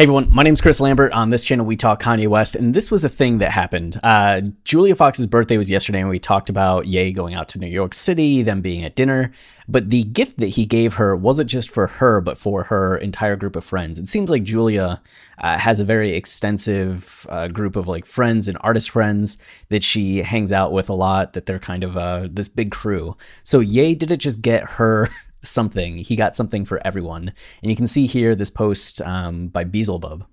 Hey everyone, my name is Chris Lambert. On this channel, we talk Kanye West, and this was a thing that happened. Uh, Julia Fox's birthday was yesterday, and we talked about Ye going out to New York City, them being at dinner. But the gift that he gave her wasn't just for her, but for her entire group of friends. It seems like Julia uh, has a very extensive uh, group of like friends and artist friends that she hangs out with a lot. That they're kind of uh, this big crew. So Ye didn't just get her something. He got something for everyone. And you can see here this post um, by Beelzebub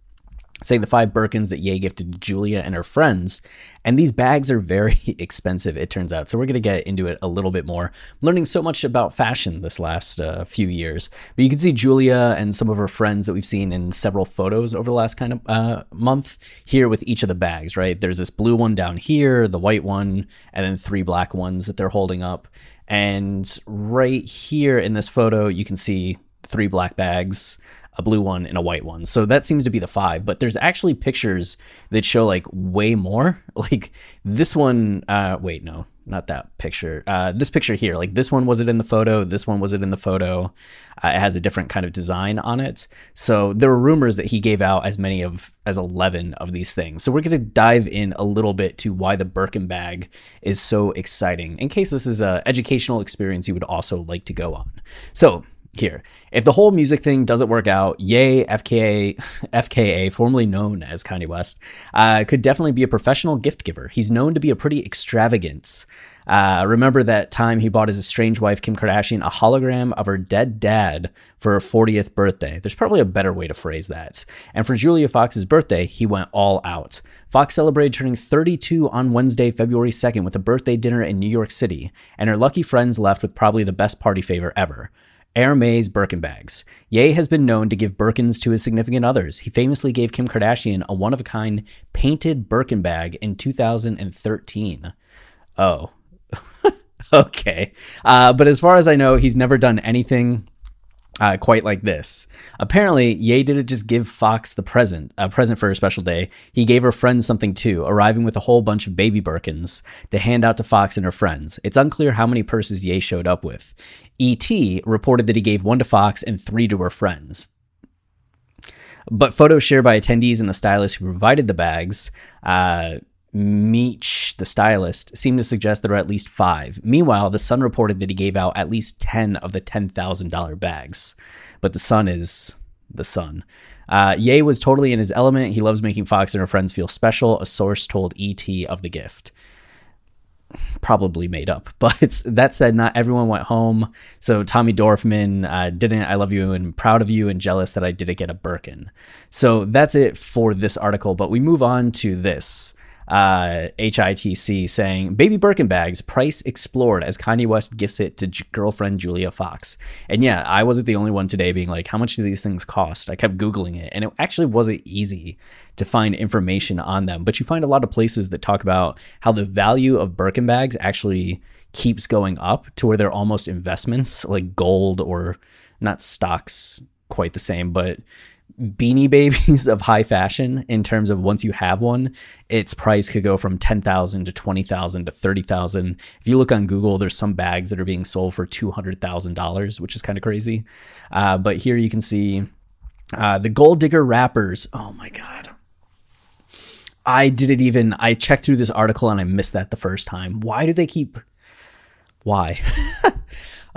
saying the five Birkins that Ye gifted Julia and her friends. And these bags are very expensive, it turns out. So we're going to get into it a little bit more. I'm learning so much about fashion this last uh, few years. But you can see Julia and some of her friends that we've seen in several photos over the last kind of uh, month here with each of the bags, right? There's this blue one down here, the white one, and then three black ones that they're holding up. And right here in this photo, you can see three black bags, a blue one, and a white one. So that seems to be the five. But there's actually pictures that show like way more. Like this one, uh, wait, no, not that picture. Uh, this picture here, like this one was it in the photo. This one was it in the photo. Uh, it has a different kind of design on it. So there were rumors that he gave out as many of as eleven of these things. So we're going to dive in a little bit to why the Birkin bag is so exciting. In case this is a educational experience you would also like to go on. So here. If the whole music thing doesn't work out, Ye, FKA, FKA, formerly known as Kanye West, uh, could definitely be a professional gift giver. He's known to be a pretty extravagant. Uh, remember that time he bought his estranged wife Kim Kardashian a hologram of her dead dad for her 40th birthday. There's probably a better way to phrase that. And for Julia Fox's birthday, he went all out. Fox celebrated turning 32 on Wednesday, February 2nd, with a birthday dinner in New York City, and her lucky friends left with probably the best party favor ever. Hermes Birkin bags. Ye has been known to give Birkins to his significant others. He famously gave Kim Kardashian a one of a kind painted Birkin bag in 2013. Oh. okay. Uh, but as far as I know, he's never done anything uh, quite like this. Apparently, Ye didn't just give Fox the present, a present for her special day. He gave her friends something too, arriving with a whole bunch of baby Birkins to hand out to Fox and her friends. It's unclear how many purses Ye showed up with. E.T. reported that he gave one to Fox and three to her friends. But photos shared by attendees and the stylist who provided the bags, uh, Meech, the stylist, seemed to suggest there were at least five. Meanwhile, the Sun reported that he gave out at least 10 of the $10,000 bags. But the Sun is the Sun. Uh, Ye was totally in his element. He loves making Fox and her friends feel special, a source told ET of the gift probably made up. But that said, not everyone went home. So Tommy Dorfman uh, didn't. I love you and proud of you and jealous that I didn't get a Birkin. So that's it for this article. But we move on to this uh, HITC saying baby Birkin bags price explored as Kanye West gifts it to j- girlfriend Julia Fox. And yeah, I wasn't the only one today being like, how much do these things cost? I kept Googling it and it actually wasn't easy to find information on them. But you find a lot of places that talk about how the value of Birkin bags actually keeps going up to where they're almost investments like gold or not stocks quite the same, but beanie babies of high fashion in terms of once you have one, its price could go from 10,000 to 20,000 to 30,000. If you look on Google, there's some bags that are being sold for $200,000, which is kind of crazy. Uh, but here you can see uh, the Gold Digger rappers. Oh my God. I didn't even, I checked through this article and I missed that the first time. Why do they keep, why?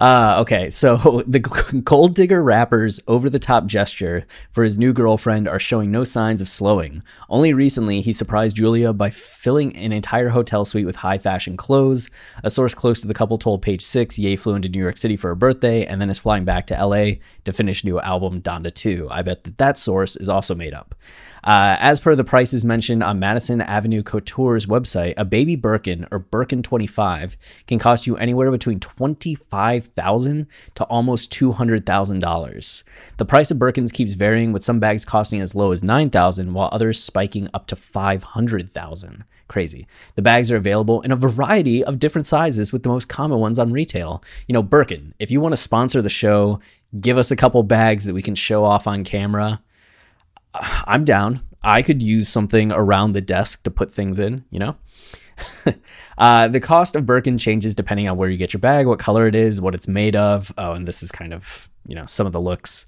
Uh, okay, so the gold digger rapper's over the top gesture for his new girlfriend are showing no signs of slowing. Only recently, he surprised Julia by filling an entire hotel suite with high fashion clothes. A source close to the couple told Page Six Ye flew into New York City for her birthday and then is flying back to LA to finish new album Donda 2. I bet that that source is also made up. Uh, as per the prices mentioned on Madison Avenue Couture's website, a baby Birkin or Birkin 25 can cost you anywhere between 25,000 to almost $200,000. The price of Birkins keeps varying with some bags costing as low as 9,000 while others spiking up to 500,000 Crazy. The bags are available in a variety of different sizes with the most common ones on retail. You know, Birkin, if you want to sponsor the show, give us a couple bags that we can show off on camera. I'm down. I could use something around the desk to put things in, you know? uh, the cost of Birkin changes depending on where you get your bag, what color it is, what it's made of. Oh, and this is kind of, you know, some of the looks.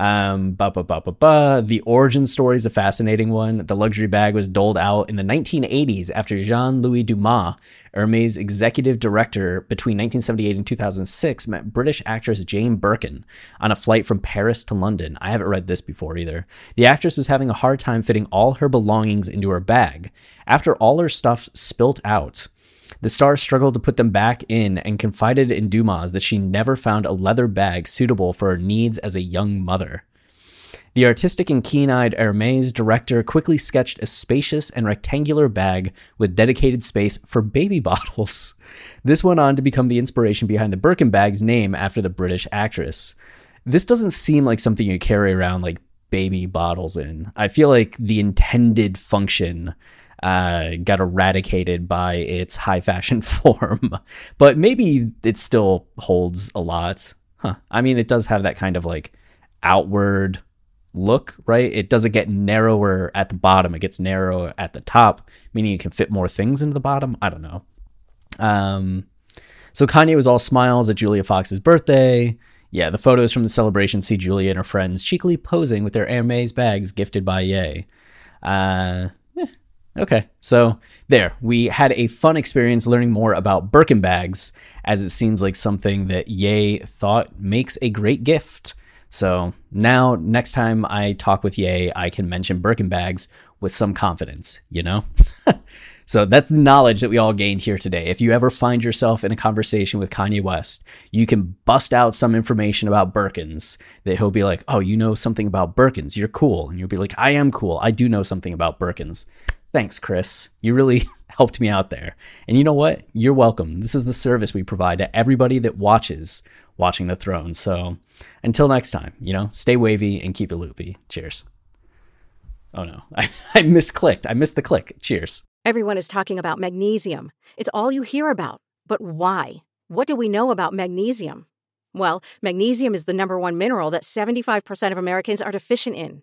Um, ba, ba, ba, ba, ba. The origin story is a fascinating one. The luxury bag was doled out in the 1980s after Jean Louis Dumas, Hermes executive director between 1978 and 2006, met British actress Jane Birkin on a flight from Paris to London. I haven't read this before either. The actress was having a hard time fitting all her belongings into her bag. After all her stuff spilt out, the star struggled to put them back in and confided in Dumas that she never found a leather bag suitable for her needs as a young mother. The artistic and keen eyed Hermes director quickly sketched a spacious and rectangular bag with dedicated space for baby bottles. This went on to become the inspiration behind the Birkin bag's name after the British actress. This doesn't seem like something you carry around like baby bottles in. I feel like the intended function uh, got eradicated by its high fashion form. but maybe it still holds a lot. Huh. I mean, it does have that kind of like outward look, right? It doesn't get narrower at the bottom, it gets narrower at the top, meaning you can fit more things into the bottom. I don't know. Um, so Kanye was all smiles at Julia Fox's birthday. Yeah, the photos from the celebration see Julia and her friends cheekily posing with their Hermes bags gifted by Ye. Uh, Okay, so there, we had a fun experience learning more about Birkin bags, as it seems like something that Ye thought makes a great gift. So now, next time I talk with Ye, I can mention Birkin bags with some confidence, you know? so that's the knowledge that we all gained here today. If you ever find yourself in a conversation with Kanye West, you can bust out some information about Birkins that he'll be like, oh, you know something about Birkins. You're cool. And you'll be like, I am cool. I do know something about Birkins. Thanks, Chris. You really helped me out there. And you know what? You're welcome. This is the service we provide to everybody that watches Watching the Throne. So until next time, you know, stay wavy and keep it loopy. Cheers. Oh no, I, I misclicked. I missed the click. Cheers. Everyone is talking about magnesium. It's all you hear about. But why? What do we know about magnesium? Well, magnesium is the number one mineral that 75% of Americans are deficient in.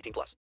18 plus.